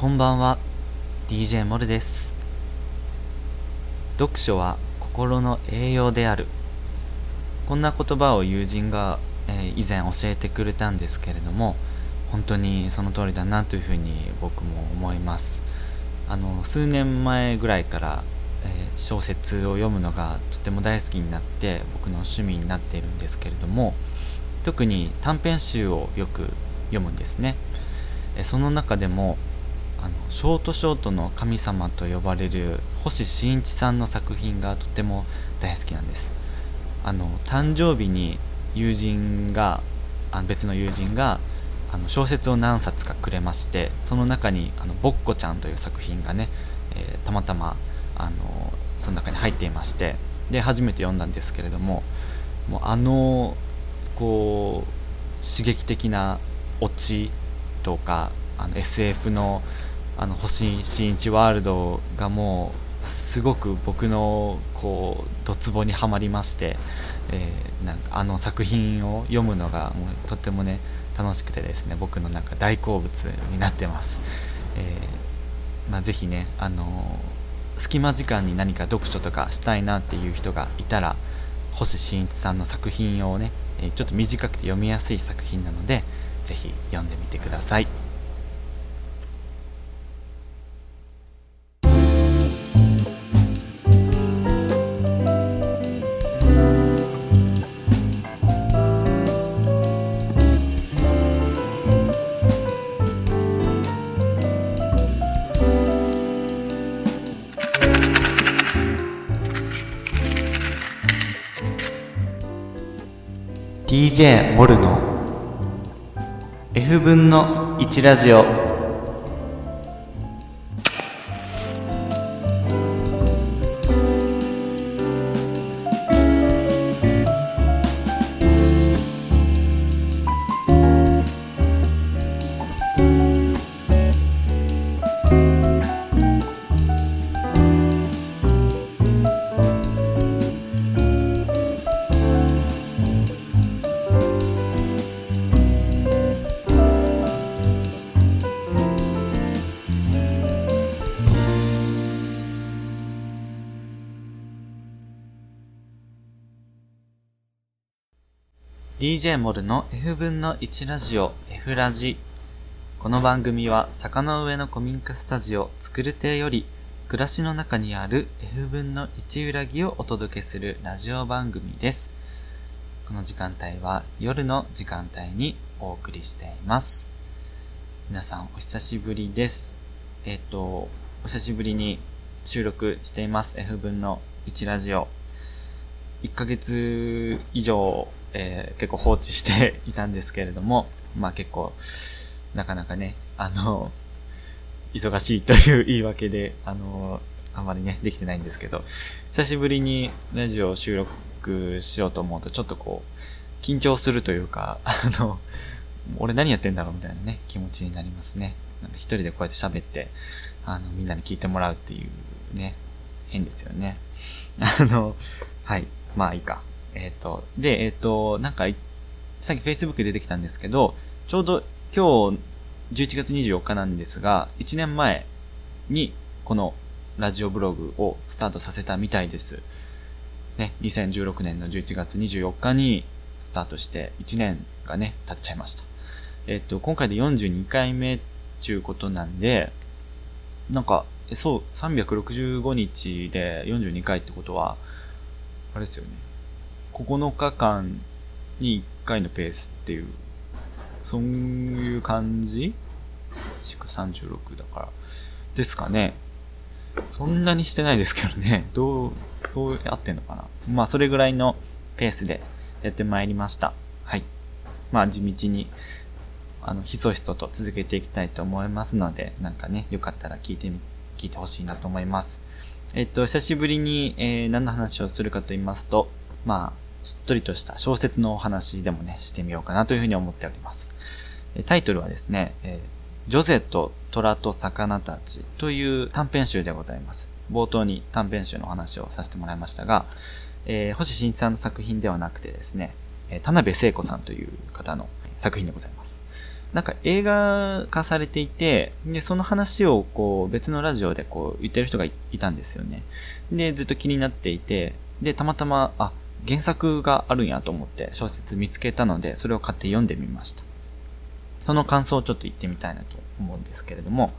こんばんは。DJ モルです。読書は心の栄養である。こんな言葉を友人が、えー、以前教えてくれたんですけれども本当にその通りだなというふうに僕も思います。あの数年前ぐらいから、えー、小説を読むのがとても大好きになって僕の趣味になっているんですけれども特に短編集をよく読むんですね。その中でもあのショートショートの神様と呼ばれる星新一さんの作品がとても大好きなんです。あの誕生日に友人があ別の友人があの小説を何冊かくれましてその中に「あのぼっこちゃん」という作品がね、えー、たまたまあのその中に入っていましてで初めて読んだんですけれどももうあのこう刺激的なオチとかあの SF のあの星新一ワールドがもうすごく僕のこうドツボにはまりまして、えー、なんかあの作品を読むのがもうとってもね楽しくてですね僕のなんか大好物になってます、えー、まあ、ぜひねあのー、隙間時間に何か読書とかしたいなっていう人がいたら星新一さんの作品をね、えちょっと短くて読みやすい作品なのでぜひ読んでみてください。DJ モルの F 分の1ラジオ。DJ モルの F 分の1ラジオ F ラジこの番組は坂の上の古民家スタジオ作る亭より暮らしの中にある F 分の1裏木をお届けするラジオ番組です。この時間帯は夜の時間帯にお送りしています。皆さんお久しぶりです。えっ、と、お久しぶりに収録しています F 分の1ラジオ。1ヶ月以上えー、結構放置していたんですけれども、まあ結構、なかなかね、あの、忙しいという言い訳で、あの、あまりね、できてないんですけど、久しぶりにラジオを収録しようと思うと、ちょっとこう、緊張するというか、あの、俺何やってんだろうみたいなね、気持ちになりますね。なんか一人でこうやって喋って、あの、みんなに聞いてもらうっていうね、変ですよね。あの、はい。まあいいか。えっ、ー、と、で、えっ、ー、と、なんか、さっき Facebook 出てきたんですけど、ちょうど今日11月24日なんですが、1年前にこのラジオブログをスタートさせたみたいです。ね、2016年の11月24日にスタートして1年がね、経っちゃいました。えっ、ー、と、今回で42回目ちゅうことなんで、なんか、そう、365日で42回ってことは、あれですよね。9日間に1回のペースっていう、そういう感じ？36だから。ですかね。そんなにしてないですけどね。どう、そうやってんのかな。まあ、それぐらいのペースでやってまいりました。はい。まあ、地道に、あの、ひそひそと続けていきたいと思いますので、なんかね、よかったら聞いてみ、聞いてほしいなと思います。えっと、久しぶりに、えー、何の話をするかと言いますと、まあ、しっとりとした小説のお話でもね、してみようかなというふうに思っております。タイトルはですね、えー、ジョゼと虎と魚たちという短編集でございます。冒頭に短編集のお話をさせてもらいましたが、えー、星新さんの作品ではなくてですね、え、田辺聖子さんという方の作品でございます。なんか映画化されていて、で、その話をこう別のラジオでこう言ってる人がいたんですよね。で、ずっと気になっていて、で、たまたま、あ、原作があるんやと思って小説見つけたので、それを買って読んでみました。その感想をちょっと言ってみたいなと思うんですけれども、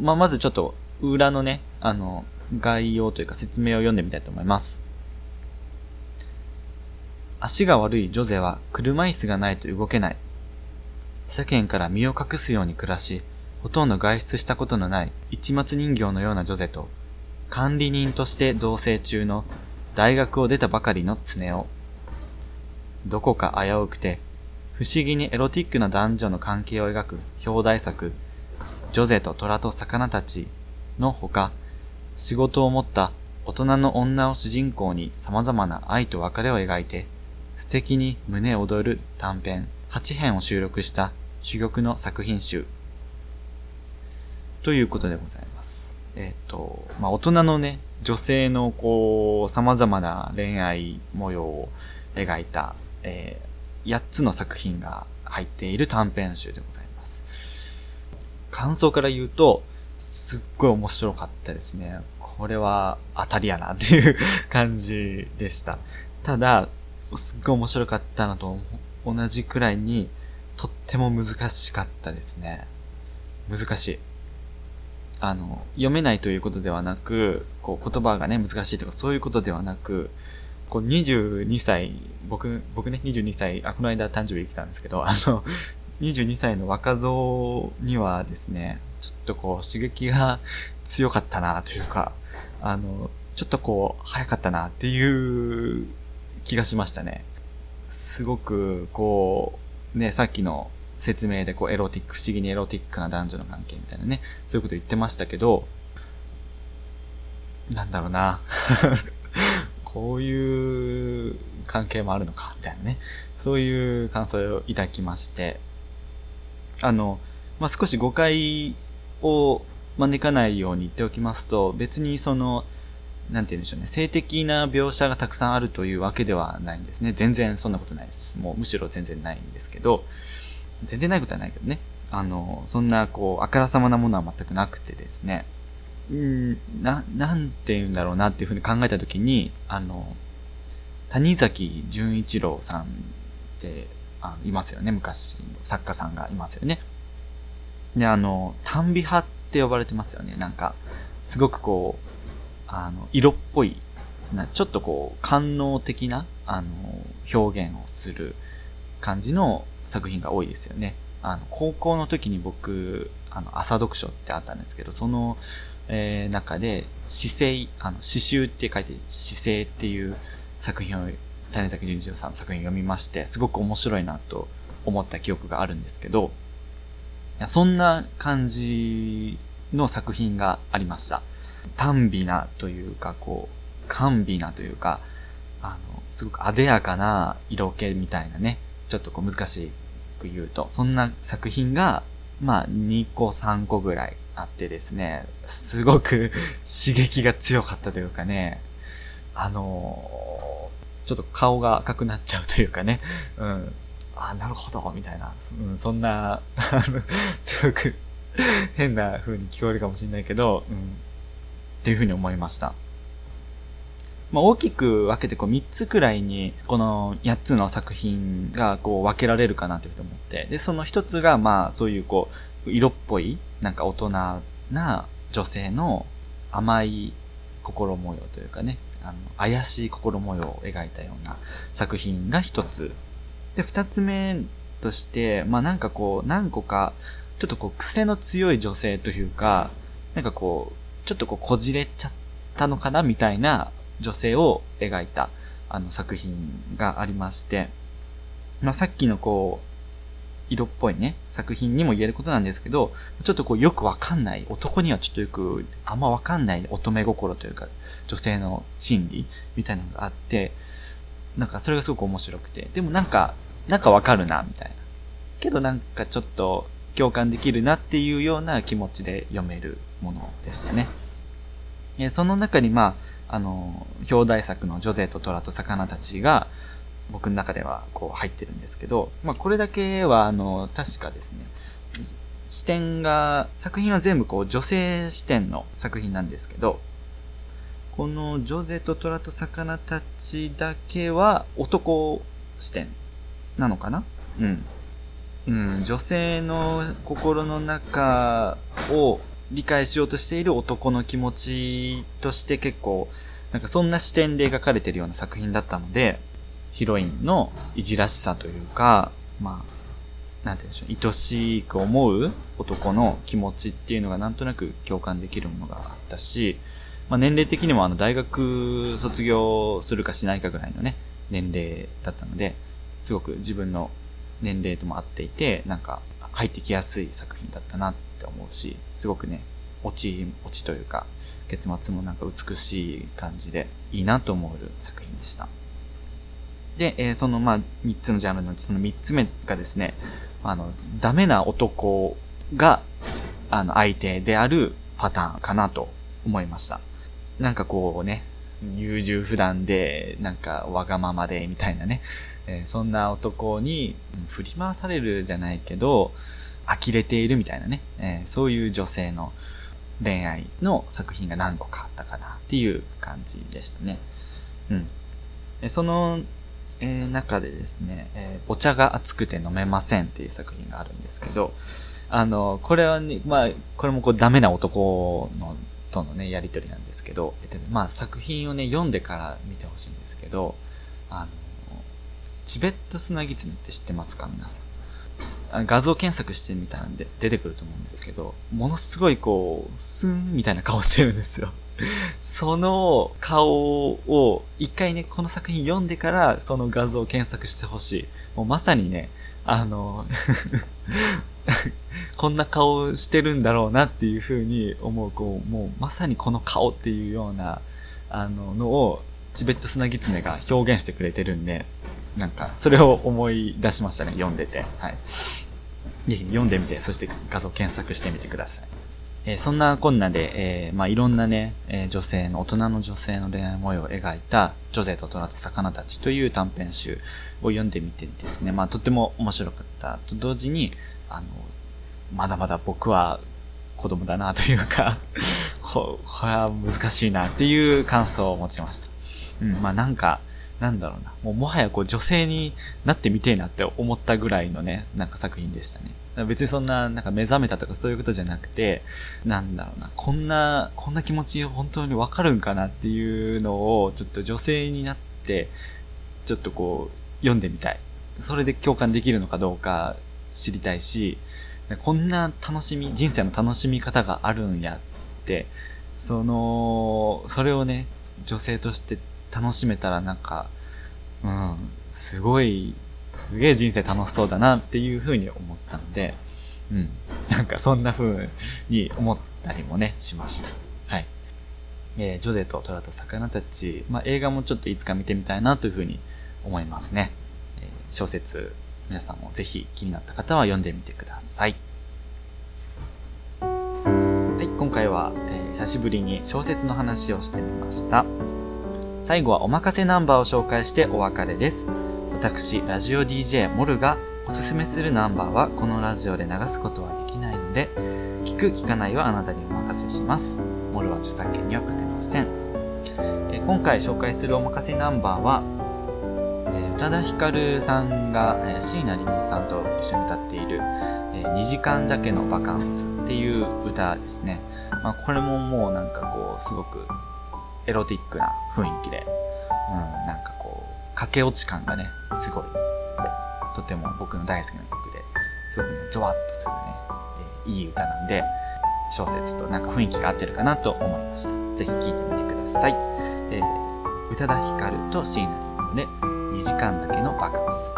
まあ、まずちょっと裏のね、あの、概要というか説明を読んでみたいと思います。足が悪いジョゼは車椅子がないと動けない。世間から身を隠すように暮らし、ほとんど外出したことのない市松人形のようなジョゼと、管理人として同棲中の大学を出たばかりの常雄。どこか危うくて、不思議にエロティックな男女の関係を描く表題作、ジョゼと虎と魚たちのほか、仕事を持った大人の女を主人公に様々な愛と別れを描いて、素敵に胸躍る短編8編を収録した珠玉の作品集。ということでございます。えっ、ー、と、まあ、大人のね、女性のこう、様々な恋愛模様を描いた、えー、8つの作品が入っている短編集でございます。感想から言うと、すっごい面白かったですね。これは当たりやなっていう感じでした。ただ、すっごい面白かったのと同じくらいに、とっても難しかったですね。難しい。あの、読めないということではなく、こう言葉がね、難しいとかそういうことではなく、こう22歳、僕、僕ね、22歳、あ、この間誕生日来たんですけど、あの、22歳の若造にはですね、ちょっとこう刺激が強かったなというか、あの、ちょっとこう早かったなっていう気がしましたね。すごくこう、ね、さっきの説明でこうエロティック、不思議にエロティックな男女の関係みたいなね、そういうこと言ってましたけど、なんだろうな。こういう関係もあるのか、みたいなね。そういう感想をいただきまして、あの、まあ、少し誤解を招かないように言っておきますと、別にその、なんて言うんでしょうね、性的な描写がたくさんあるというわけではないんですね。全然そんなことないです。もうむしろ全然ないんですけど、全然ないことはないけどね。あの、そんなこう、あからさまなものは全くなくてですね、うんな、なんて言うんだろうなっていうふうに考えたときに、あの、谷崎潤一郎さんってあのいますよね。昔の作家さんがいますよね。で、あの、短美派って呼ばれてますよね。なんか、すごくこう、あの、色っぽい、なちょっとこう、官能的な、あの、表現をする感じの作品が多いですよね。あの、高校の時に僕、あの、朝読書ってあったんですけど、その、えー、中で、姿勢、あの、詩集って書いて、姿勢っていう作品を、谷崎潤一郎さんの作品を読みまして、すごく面白いなと思った記憶があるんですけど、いやそんな感じの作品がありました。短美なというか、こう、甘美なというか、あの、すごく艶やかな色気みたいなね、ちょっとこう難しいく言うと、そんな作品が、まあ、2個3個ぐらいあってですね、すごく 刺激が強かったというかね、あのちょっと顔が赤くなっちゃうというかね、うん、あ、なるほど、みたいな、うん、そんな、あの、すごく 変な風に聞こえるかもしれないけど、うん、っていう風に思いました。まあ、大きく分けてこう3つくらいにこの8つの作品がこう分けられるかなというふうに思って、で、その1つがまあそういうこう色っぽいなんか大人な女性の甘い心模様というかね、あの怪しい心模様を描いたような作品が1つ。で、二つ目として、まあなんかこう、何個か、ちょっとこう、癖の強い女性というか、なんかこう、ちょっとこう、こじれちゃったのかなみたいな女性を描いた、あの作品がありまして、まあさっきのこう、色っぽいね、作品にも言えることなんですけど、ちょっとこうよくわかんない、男にはちょっとよくあんまわかんない乙女心というか、女性の心理みたいなのがあって、なんかそれがすごく面白くて、でもなんかなんかわかるな、みたいな。けどなんかちょっと共感できるなっていうような気持ちで読めるものでしたね。えその中にまあ、あの、表題作のジョゼと虎と魚たちが、僕の中ではこう入ってるんですけど、まあこれだけはあの、確かですね、視点が、作品は全部こう女性視点の作品なんですけど、このジョゼと虎と魚たちだけは男視点なのかな？うん。うん、女性の心の中を理解しようとしている男の気持ちとして結構、なんかそんな視点で描かれてるような作品だったので、ヒロインのいじらしさというか、まあ、なんて言うんでしょう、愛しく思う男の気持ちっていうのがなんとなく共感できるものがあったし、まあ、年齢的にもあの大学卒業するかしないかぐらいのね、年齢だったので、すごく自分の年齢とも合っていて、なんか入ってきやすい作品だったなっって思うし、すごくね、落ち、落ちというか、結末もなんか美しい感じで、いいなと思える作品でした。で、えー、そのまあ、三つのジャンルのうちその三つ目がですね、あの、ダメな男が、あの、相手であるパターンかなと思いました。なんかこうね、優柔不断で、なんかわがままで、みたいなね、えー、そんな男に、振り回されるじゃないけど、呆れているみたいなね、えー、そういう女性の恋愛の作品が何個かあったかなっていう感じでしたね。うん。その、えー、中でですね、えお茶が熱くて飲めませんっていう作品があるんですけど、あの、これはね、まあ、これもこうダメな男のとのね、やりとりなんですけど、えっと、まあ作品をね、読んでから見てほしいんですけど、あの、チベットスナギツネって知ってますか皆さん？画像検索してみたんで出てくると思うんですけど、ものすごいこう、スンみたいな顔してるんですよ。その顔を一回ね、この作品読んでからその画像を検索してほしい。もうまさにね、あの こんな顔してるんだろうなっていうふうに思う、こう、もうまさにこの顔っていうような、あの、のを、チベットスナギツネが表現してくれてるんで、なんか、それを思い出しましたね、読んでて。はい。ぜひ読んでみて、そして画像検索してみてください。えー、そんなこんなで、えー、まあ、いろんなね、えー、女性の、大人の女性の恋愛模様を描いた、ジョゼと虎と魚たちという短編集を読んでみてですね、まあ、とっても面白かったと同時に、あの、まだまだ僕は子供だなというか、これは難しいなっていう感想を持ちました。うん、まあなんか、なんだろうな。もうもはやこう女性になってみてえなって思ったぐらいのね、なんか作品でしたね。別にそんな、なんか目覚めたとかそういうことじゃなくて、なんだろうな、こんな、こんな気持ち本当にわかるんかなっていうのを、ちょっと女性になって、ちょっとこう、読んでみたい。それで共感できるのかどうか知りたいし、こんな楽しみ、人生の楽しみ方があるんやって、その、それをね、女性として楽しめたらなんか、うん、すごい、すげえ人生楽しそうだなっていう風に思ったので、うん、なんかそんな風に思ったりもね、しました。はい。えー、ジョゼと虎と魚たち、まあ、映画もちょっといつか見てみたいなという風に思いますね。えー、小説皆さんもぜひ気になった方は読んでみてください。はい、今回は、えー、久しぶりに小説の話をしてみました。最後はおまかせナンバーを紹介してお別れです。私、ラジオ DJ モルがおすすめするナンバーはこのラジオで流すことはできないので、聞く聞かないはあなたにお任せします。モルは著作権には勝てません。え今回紹介するおまかせナンバーは、え宇多田ヒカルさんが、え、椎名林檎さんと一緒に歌っている、え、2時間だけのバカンスっていう歌ですね。まあ、これももうなんかこう、すごくエロティックな雰囲気で、うん、なんかこう、駆け落ち感がね、すごい、とても僕の大好きな曲で、すごくね、ゾワッとするね、えー、いい歌なんで、小説となんか雰囲気が合ってるかなと思いました。ぜひ聴いてみてください。えー、宇多田ヒカルと椎名林檎で、2時間だけのバカンス。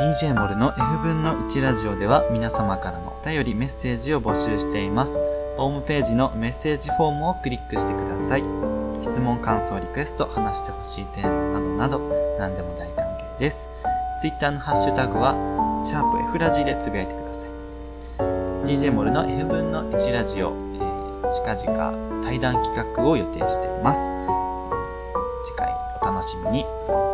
DJ モルの F 分の1ラジオでは皆様からのお便りメッセージを募集しています。ホームページのメッセージフォームをクリックしてください質問感想リクエスト話してほしいテーマなどなど何でも大歓迎です Twitter のハッシュタグはシャープ F ラジでつぶやいてください DJ モルの F 分の1ラジオ近々対談企画を予定しています。次回お楽しみに。